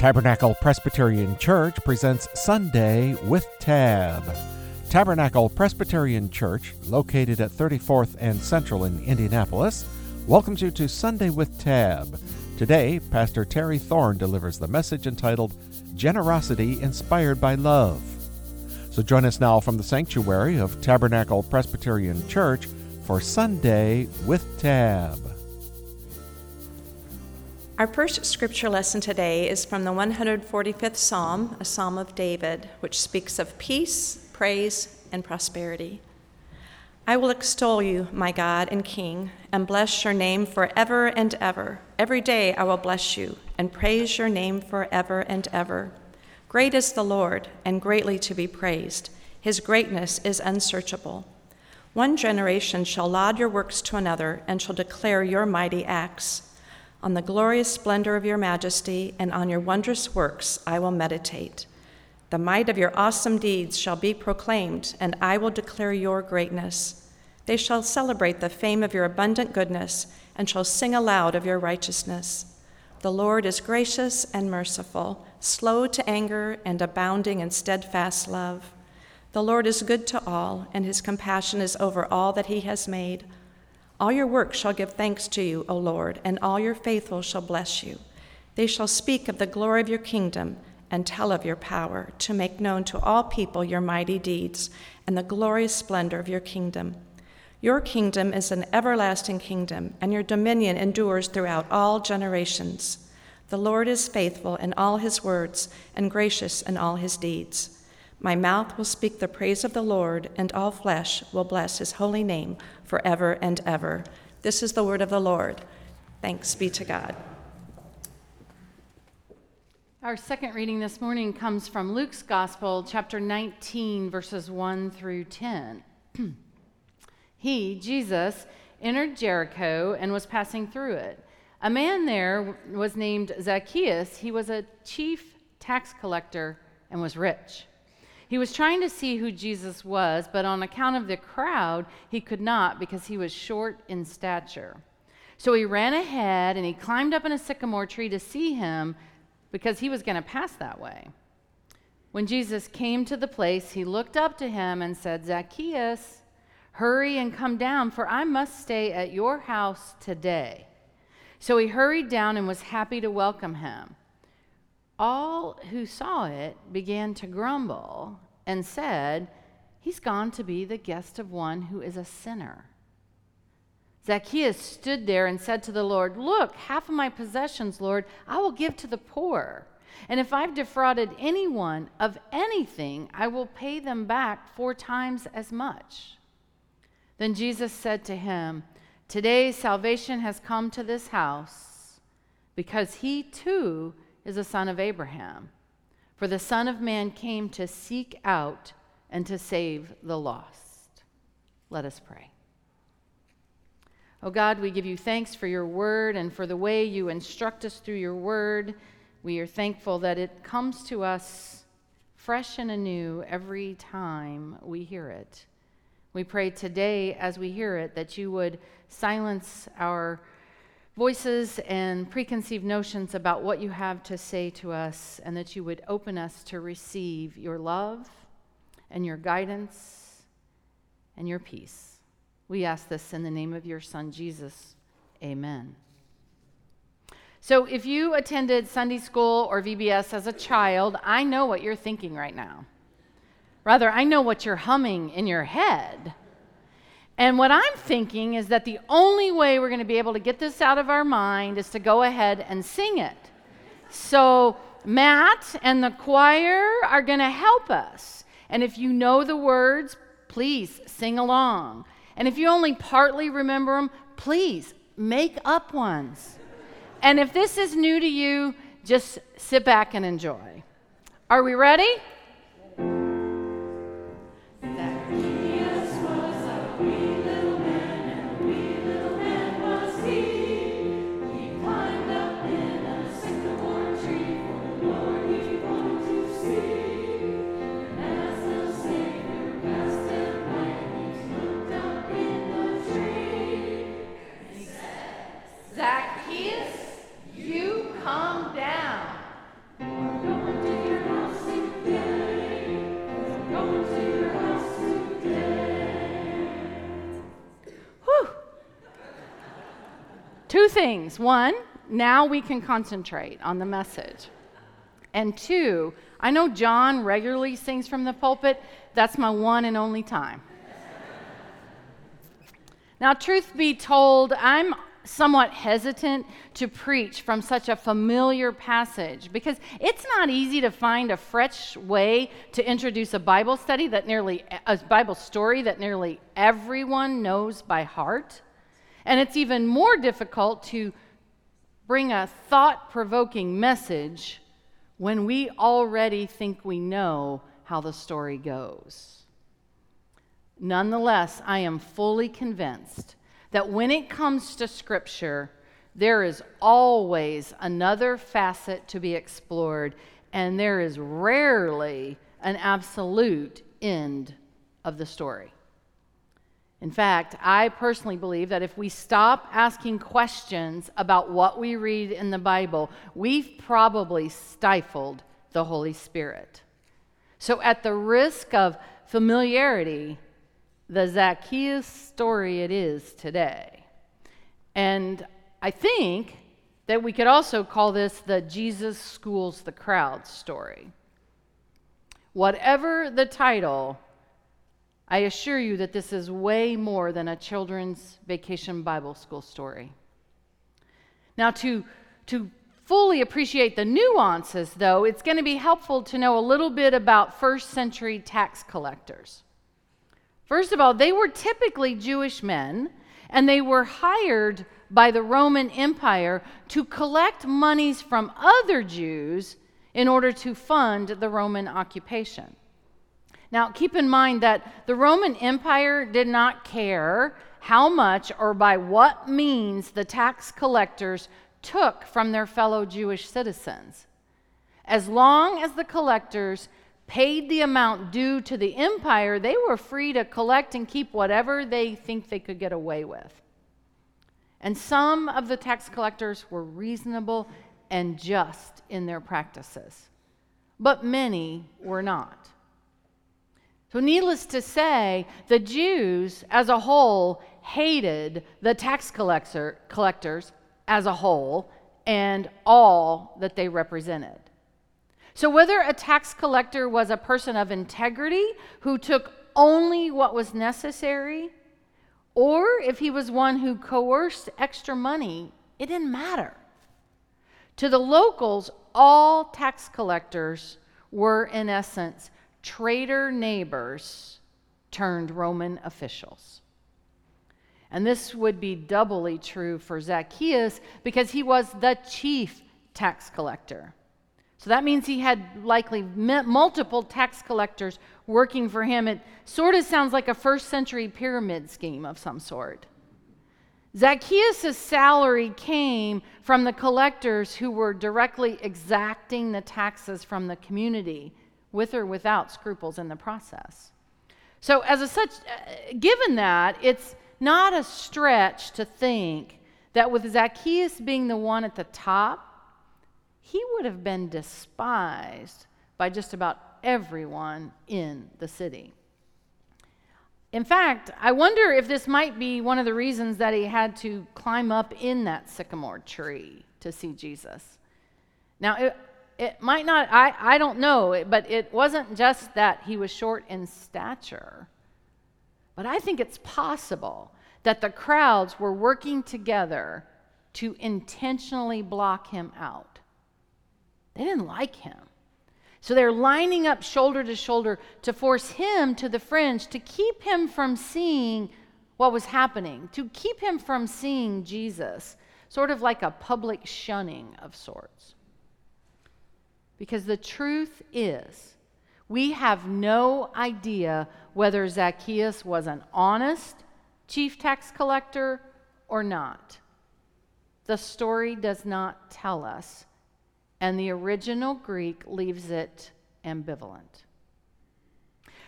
Tabernacle Presbyterian Church presents Sunday with Tab. Tabernacle Presbyterian Church, located at 34th and Central in Indianapolis, welcomes you to Sunday with Tab. Today, Pastor Terry Thorne delivers the message entitled Generosity Inspired by Love. So join us now from the sanctuary of Tabernacle Presbyterian Church for Sunday with Tab. Our first scripture lesson today is from the 145th Psalm, a psalm of David, which speaks of peace, praise, and prosperity. I will extol you, my God and King, and bless your name forever and ever. Every day I will bless you and praise your name forever and ever. Great is the Lord, and greatly to be praised. His greatness is unsearchable. One generation shall laud your works to another and shall declare your mighty acts. On the glorious splendor of your majesty and on your wondrous works I will meditate. The might of your awesome deeds shall be proclaimed, and I will declare your greatness. They shall celebrate the fame of your abundant goodness and shall sing aloud of your righteousness. The Lord is gracious and merciful, slow to anger, and abounding in steadfast love. The Lord is good to all, and his compassion is over all that he has made. All your works shall give thanks to you, O Lord, and all your faithful shall bless you. They shall speak of the glory of your kingdom and tell of your power, to make known to all people your mighty deeds and the glorious splendor of your kingdom. Your kingdom is an everlasting kingdom, and your dominion endures throughout all generations. The Lord is faithful in all his words and gracious in all his deeds. My mouth will speak the praise of the Lord, and all flesh will bless his holy name forever and ever. This is the word of the Lord. Thanks be to God. Our second reading this morning comes from Luke's Gospel, chapter 19, verses 1 through 10. he, Jesus, entered Jericho and was passing through it. A man there was named Zacchaeus. He was a chief tax collector and was rich. He was trying to see who Jesus was, but on account of the crowd, he could not because he was short in stature. So he ran ahead and he climbed up in a sycamore tree to see him because he was going to pass that way. When Jesus came to the place, he looked up to him and said, Zacchaeus, hurry and come down, for I must stay at your house today. So he hurried down and was happy to welcome him. All who saw it began to grumble and said, He's gone to be the guest of one who is a sinner. Zacchaeus stood there and said to the Lord, Look, half of my possessions, Lord, I will give to the poor. And if I've defrauded anyone of anything, I will pay them back four times as much. Then Jesus said to him, Today salvation has come to this house because he too is a son of Abraham. For the Son of Man came to seek out and to save the lost. Let us pray. Oh God, we give you thanks for your word and for the way you instruct us through your word. We are thankful that it comes to us fresh and anew every time we hear it. We pray today, as we hear it, that you would silence our voices and preconceived notions about what you have to say to us, and that you would open us to receive your love and your guidance and your peace. We ask this in the name of your Son, Jesus. Amen. So, if you attended Sunday school or VBS as a child, I know what you're thinking right now. Rather, I know what you're humming in your head. And what I'm thinking is that the only way we're going to be able to get this out of our mind is to go ahead and sing it. So, Matt and the choir are going to help us. And if you know the words, please sing along. And if you only partly remember them, please make up ones. And if this is new to you, just sit back and enjoy. Are we ready? Two things. One, now we can concentrate on the message. And two, I know John regularly sings from the pulpit. That's my one and only time. now, truth be told, I'm somewhat hesitant to preach from such a familiar passage because it's not easy to find a fresh way to introduce a Bible study that nearly a Bible story that nearly everyone knows by heart. And it's even more difficult to bring a thought provoking message when we already think we know how the story goes. Nonetheless, I am fully convinced that when it comes to Scripture, there is always another facet to be explored, and there is rarely an absolute end of the story. In fact, I personally believe that if we stop asking questions about what we read in the Bible, we've probably stifled the Holy Spirit. So, at the risk of familiarity, the Zacchaeus story it is today. And I think that we could also call this the Jesus schools the crowd story. Whatever the title, I assure you that this is way more than a children's vacation Bible school story. Now, to, to fully appreciate the nuances, though, it's going to be helpful to know a little bit about first century tax collectors. First of all, they were typically Jewish men, and they were hired by the Roman Empire to collect monies from other Jews in order to fund the Roman occupation. Now, keep in mind that the Roman Empire did not care how much or by what means the tax collectors took from their fellow Jewish citizens. As long as the collectors paid the amount due to the empire, they were free to collect and keep whatever they think they could get away with. And some of the tax collectors were reasonable and just in their practices, but many were not. So, needless to say, the Jews as a whole hated the tax collector, collectors as a whole and all that they represented. So, whether a tax collector was a person of integrity who took only what was necessary, or if he was one who coerced extra money, it didn't matter. To the locals, all tax collectors were, in essence, traitor neighbors turned Roman officials. And this would be doubly true for Zacchaeus because he was the chief tax collector. So that means he had likely multiple tax collectors working for him. It sort of sounds like a first century pyramid scheme of some sort. Zacchaeus' salary came from the collectors who were directly exacting the taxes from the community with or without scruples in the process. So, as a such, uh, given that, it's not a stretch to think that with Zacchaeus being the one at the top, he would have been despised by just about everyone in the city. In fact, I wonder if this might be one of the reasons that he had to climb up in that sycamore tree to see Jesus. Now, it, it might not, I, I don't know, but it wasn't just that he was short in stature. But I think it's possible that the crowds were working together to intentionally block him out. They didn't like him. So they're lining up shoulder to shoulder to force him to the fringe, to keep him from seeing what was happening, to keep him from seeing Jesus, sort of like a public shunning of sorts. Because the truth is, we have no idea whether Zacchaeus was an honest chief tax collector or not. The story does not tell us, and the original Greek leaves it ambivalent.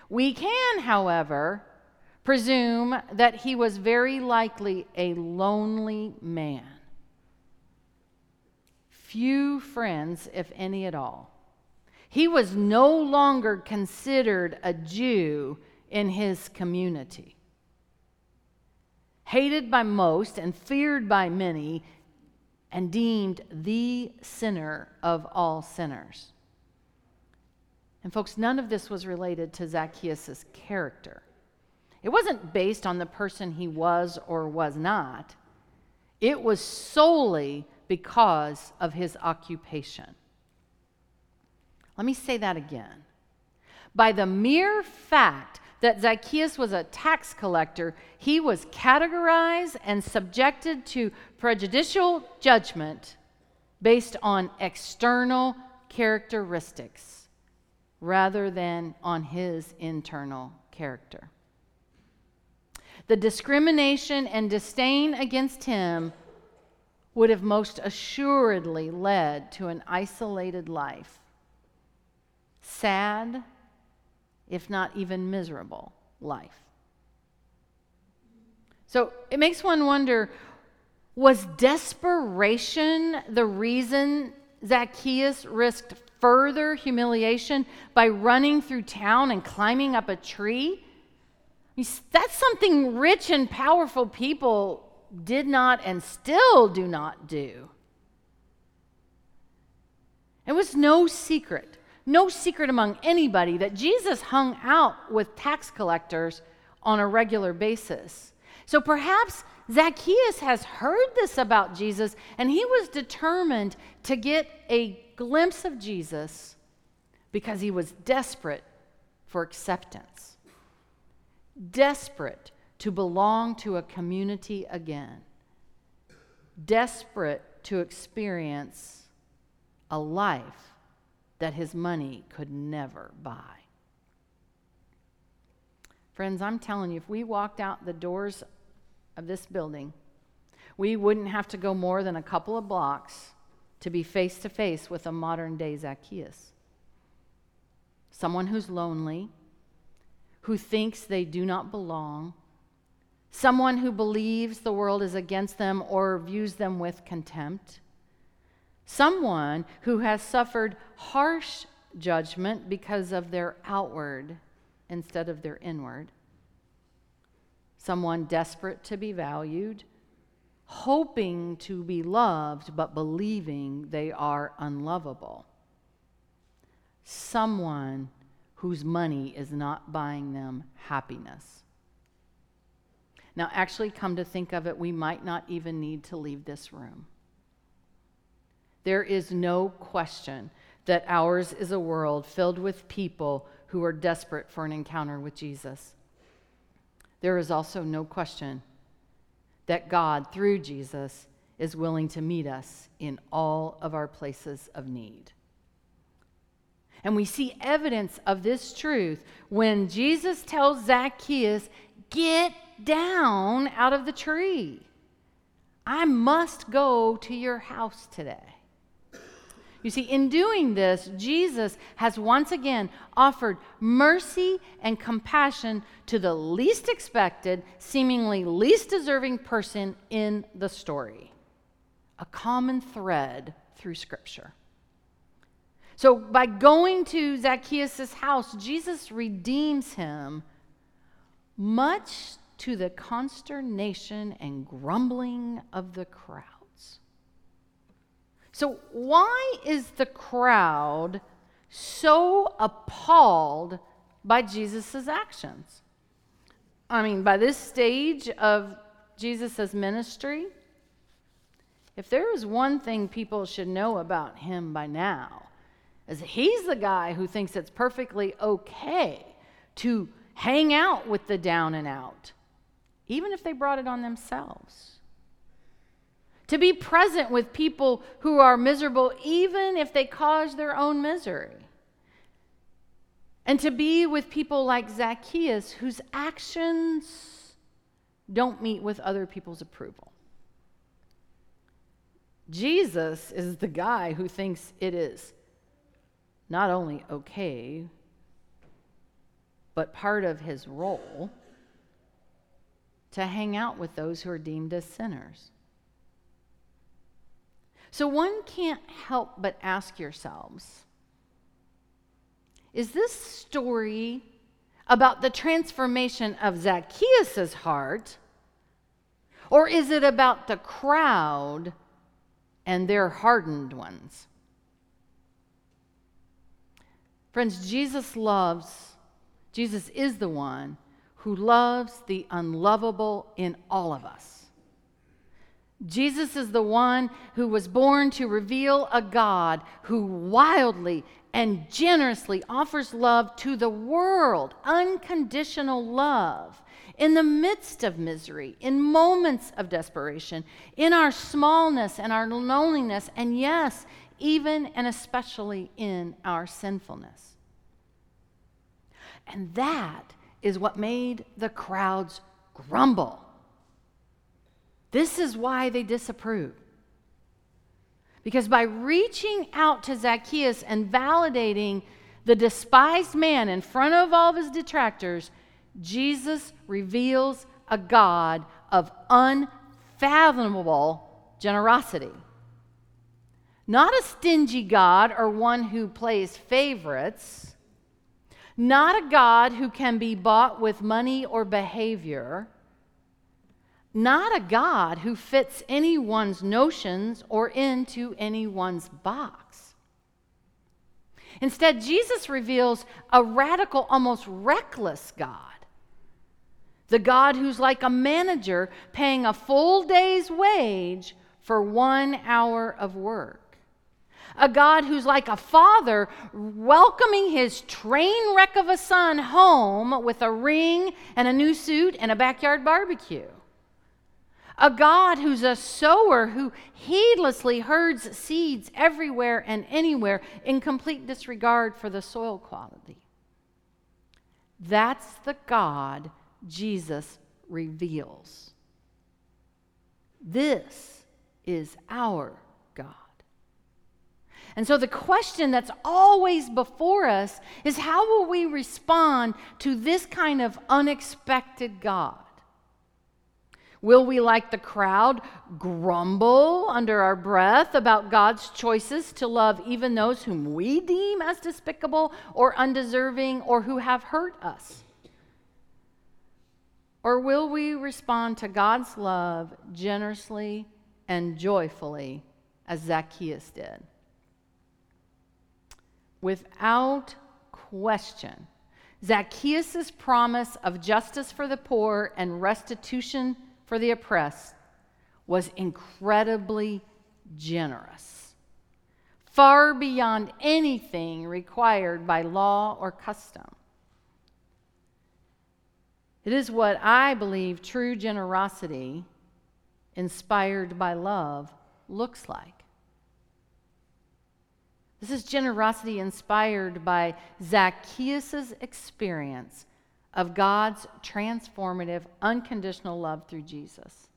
We can, however, presume that he was very likely a lonely man few friends, if any at all. He was no longer considered a Jew in his community. Hated by most and feared by many, and deemed the sinner of all sinners. And, folks, none of this was related to Zacchaeus' character. It wasn't based on the person he was or was not, it was solely because of his occupation. Let me say that again. By the mere fact that Zacchaeus was a tax collector, he was categorized and subjected to prejudicial judgment based on external characteristics rather than on his internal character. The discrimination and disdain against him would have most assuredly led to an isolated life. Sad, if not even miserable, life. So it makes one wonder was desperation the reason Zacchaeus risked further humiliation by running through town and climbing up a tree? That's something rich and powerful people did not and still do not do. It was no secret, no secret among anybody that Jesus hung out with tax collectors on a regular basis. So perhaps Zacchaeus has heard this about Jesus and he was determined to get a glimpse of Jesus because he was desperate for acceptance desperate to belong to a community again, desperate to experience a life that his money could never buy. Friends, I'm telling you, if we walked out the doors of this building, we wouldn't have to go more than a couple of blocks to be face to face with a modern day Zacchaeus. Someone who's lonely, who thinks they do not belong, someone who believes the world is against them or views them with contempt, someone who has suffered harsh judgment because of their outward instead of their inward, someone desperate to be valued, hoping to be loved but believing they are unlovable, someone whose money is not buying them happiness. Now, actually, come to think of it, we might not even need to leave this room. There is no question that ours is a world filled with people who are desperate for an encounter with Jesus. There is also no question that God, through Jesus, is willing to meet us in all of our places of need. And we see evidence of this truth when Jesus tells Zacchaeus, Get down out of the tree. I must go to your house today. You see, in doing this, Jesus has once again offered mercy and compassion to the least expected, seemingly least deserving person in the story. A common thread through Scripture. So, by going to Zacchaeus' house, Jesus redeems him, much to the consternation and grumbling of the crowds. So, why is the crowd so appalled by Jesus' actions? I mean, by this stage of Jesus' ministry, if there is one thing people should know about him by now, is he's the guy who thinks it's perfectly okay to hang out with the down and out, even if they brought it on themselves. To be present with people who are miserable, even if they cause their own misery. And to be with people like Zacchaeus, whose actions don't meet with other people's approval. Jesus is the guy who thinks it is not only okay, but part of his role to hang out with those who are deemed as sinners. So one can't help but ask yourselves is this story about the transformation of Zacchaeus' heart, or is it about the crowd and they're hardened ones. Friends, Jesus loves, Jesus is the one who loves the unlovable in all of us. Jesus is the one who was born to reveal a God who wildly and generously offers love to the world, unconditional love, in the midst of misery, in moments of desperation, in our smallness and our loneliness, and yes, even and especially in our sinfulness. And that is what made the crowds grumble. This is why they disapprove. Because by reaching out to Zacchaeus and validating the despised man in front of all of his detractors, Jesus reveals a God of unfathomable generosity. Not a stingy God or one who plays favorites, not a God who can be bought with money or behavior not a God who fits anyone's notions or into anyone's box. Instead, Jesus reveals a radical, almost reckless God. The God who's like a manager paying a full day's wage for one hour of work. A God who's like a father welcoming his train wreck of a son home with a ring and a new suit and a backyard barbecue a God who's a sower who heedlessly herds seeds everywhere and anywhere in complete disregard for the soil quality. That's the God Jesus reveals. This is our God. And so the question that's always before us is how will we respond to this kind of unexpected God? Will we, like the crowd, grumble under our breath about God's choices to love even those whom we deem as despicable or undeserving or who have hurt us? Or will we respond to God's love generously and joyfully as Zacchaeus did? Without question, Zacchaeus' promise of justice for the poor and restitution for the oppressed was incredibly generous, far beyond anything required by law or custom. It is what I believe true generosity, inspired by love, looks like. This is generosity inspired by Zacchaeus' experience of God's transformative, unconditional love through Jesus.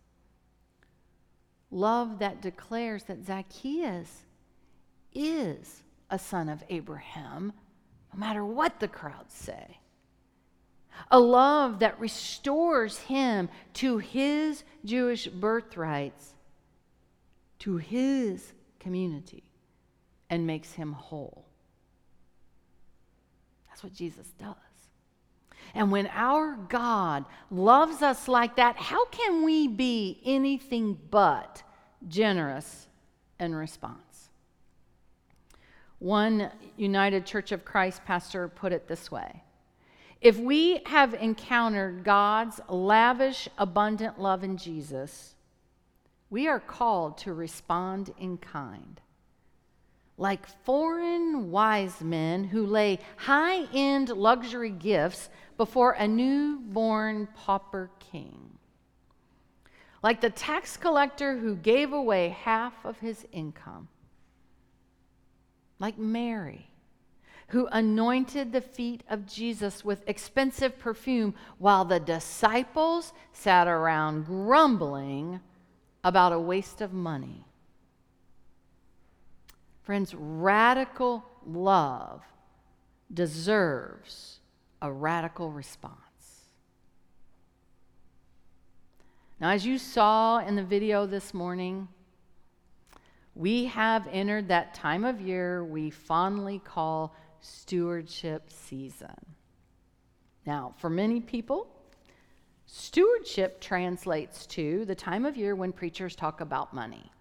Love that declares that Zacchaeus is a son of Abraham, no matter what the crowds say. A love that restores him to his Jewish birthrights, to his community, and makes him whole. That's what Jesus does. And when our God loves us like that, how can we be anything but generous in response? One United Church of Christ pastor put it this way If we have encountered God's lavish, abundant love in Jesus, we are called to respond in kind like foreign wise men who lay high end luxury gifts before a newborn pauper king. Like the tax collector who gave away half of his income. Like Mary, who anointed the feet of Jesus with expensive perfume while the disciples sat around grumbling about a waste of money. Friends, radical love deserves a radical response. Now, as you saw in the video this morning, we have entered that time of year we fondly call stewardship season. Now, for many people, stewardship translates to the time of year when preachers talk about money.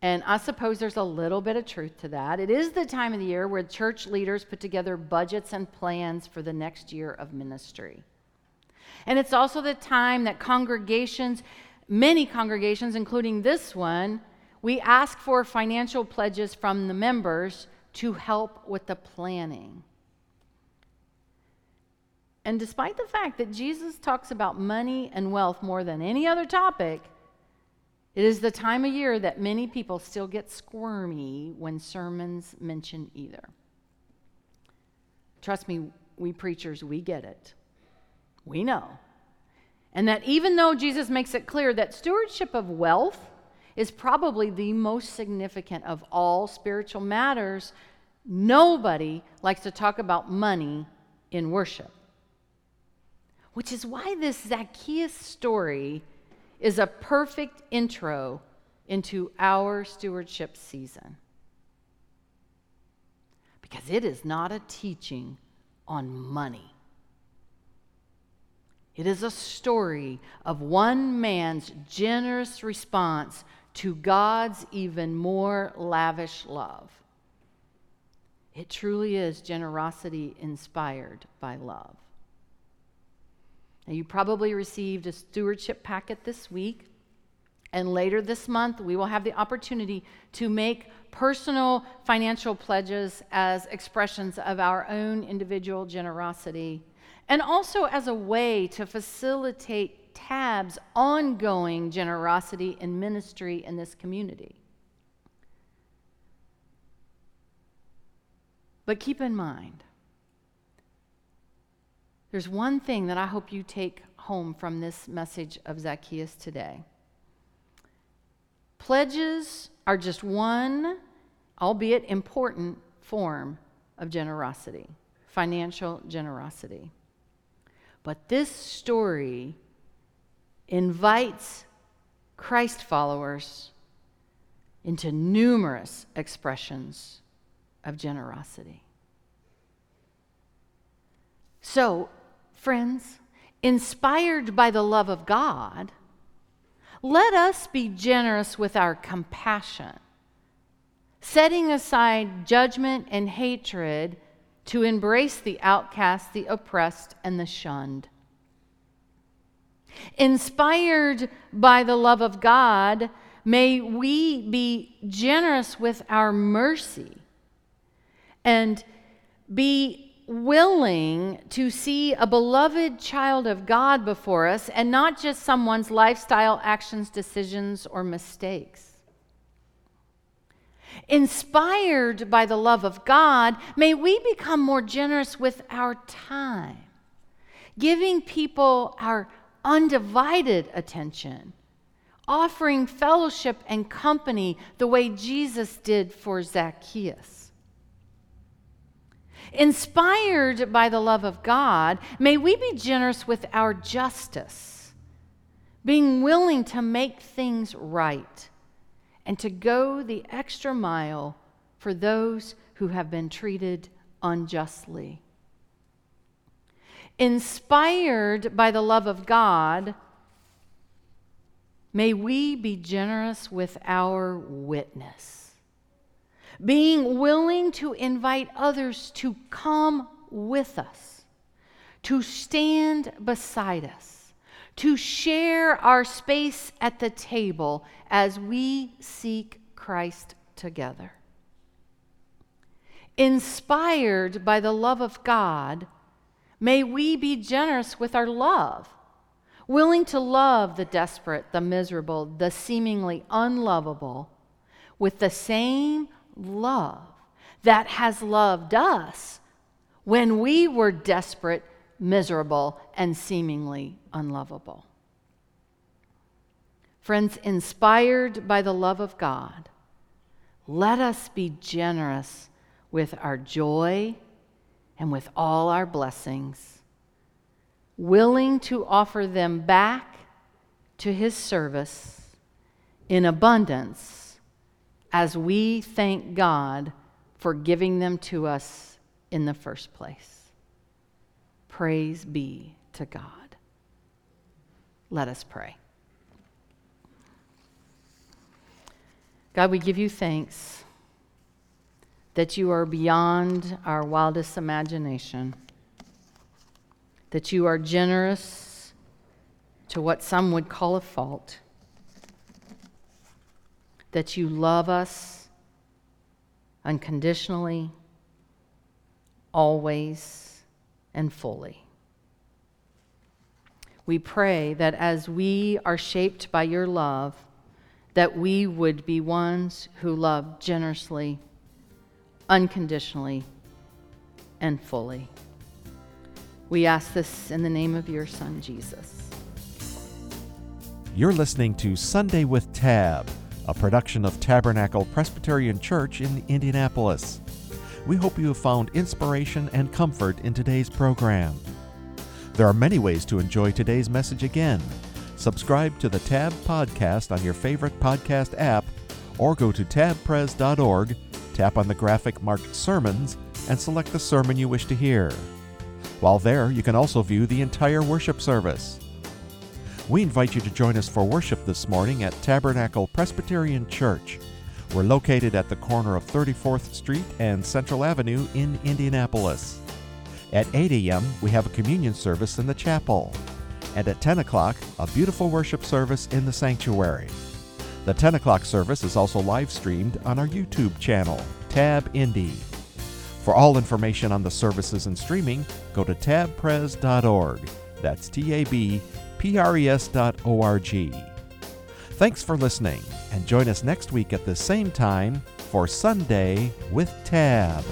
And I suppose there's a little bit of truth to that. It is the time of the year where church leaders put together budgets and plans for the next year of ministry. And it's also the time that congregations, many congregations, including this one, we ask for financial pledges from the members to help with the planning. And despite the fact that Jesus talks about money and wealth more than any other topic, it is the time of year that many people still get squirmy when sermons mention either. Trust me, we preachers, we get it. We know. And that even though Jesus makes it clear that stewardship of wealth is probably the most significant of all spiritual matters, nobody likes to talk about money in worship. Which is why this Zacchaeus story is a perfect intro into our stewardship season. Because it is not a teaching on money. It is a story of one man's generous response to God's even more lavish love. It truly is generosity inspired by love. Now, you probably received a stewardship packet this week. And later this month, we will have the opportunity to make personal financial pledges as expressions of our own individual generosity, and also as a way to facilitate TAB's ongoing generosity and ministry in this community. But keep in mind, there's one thing that I hope you take home from this message of Zacchaeus today. Pledges are just one, albeit important, form of generosity, financial generosity. But this story invites Christ followers into numerous expressions of generosity. So, Friends, inspired by the love of God, let us be generous with our compassion, setting aside judgment and hatred to embrace the outcast, the oppressed, and the shunned. Inspired by the love of God, may we be generous with our mercy and be willing to see a beloved child of God before us and not just someone's lifestyle, actions, decisions, or mistakes. Inspired by the love of God, may we become more generous with our time, giving people our undivided attention, offering fellowship and company the way Jesus did for Zacchaeus. Inspired by the love of God, may we be generous with our justice, being willing to make things right and to go the extra mile for those who have been treated unjustly. Inspired by the love of God, may we be generous with our witness being willing to invite others to come with us, to stand beside us, to share our space at the table as we seek Christ together. Inspired by the love of God, may we be generous with our love, willing to love the desperate, the miserable, the seemingly unlovable with the same love that has loved us when we were desperate, miserable, and seemingly unlovable. Friends, inspired by the love of God, let us be generous with our joy and with all our blessings, willing to offer them back to His service in abundance as we thank God for giving them to us in the first place. Praise be to God. Let us pray. God, we give you thanks that you are beyond our wildest imagination, that you are generous to what some would call a fault, that you love us unconditionally, always, and fully. We pray that as we are shaped by your love, that we would be ones who love generously, unconditionally, and fully. We ask this in the name of your Son, Jesus. You're listening to Sunday with Tab, a production of Tabernacle Presbyterian Church in Indianapolis. We hope you have found inspiration and comfort in today's program. There are many ways to enjoy today's message again. Subscribe to the Tab Podcast on your favorite podcast app, or go to tabpres.org, tap on the graphic marked Sermons, and select the sermon you wish to hear. While there, you can also view the entire worship service. We invite you to join us for worship this morning at Tabernacle Presbyterian Church. We're located at the corner of 34th Street and Central Avenue in Indianapolis. At 8 a.m., we have a communion service in the chapel. And at 10 o'clock, a beautiful worship service in the sanctuary. The 10 o'clock service is also live streamed on our YouTube channel, Tab Indy. For all information on the services and streaming, go to tabpres.org. That's T A B P R E S dot O R G. Thanks for listening, and join us next week at the same time for Sunday with Tab.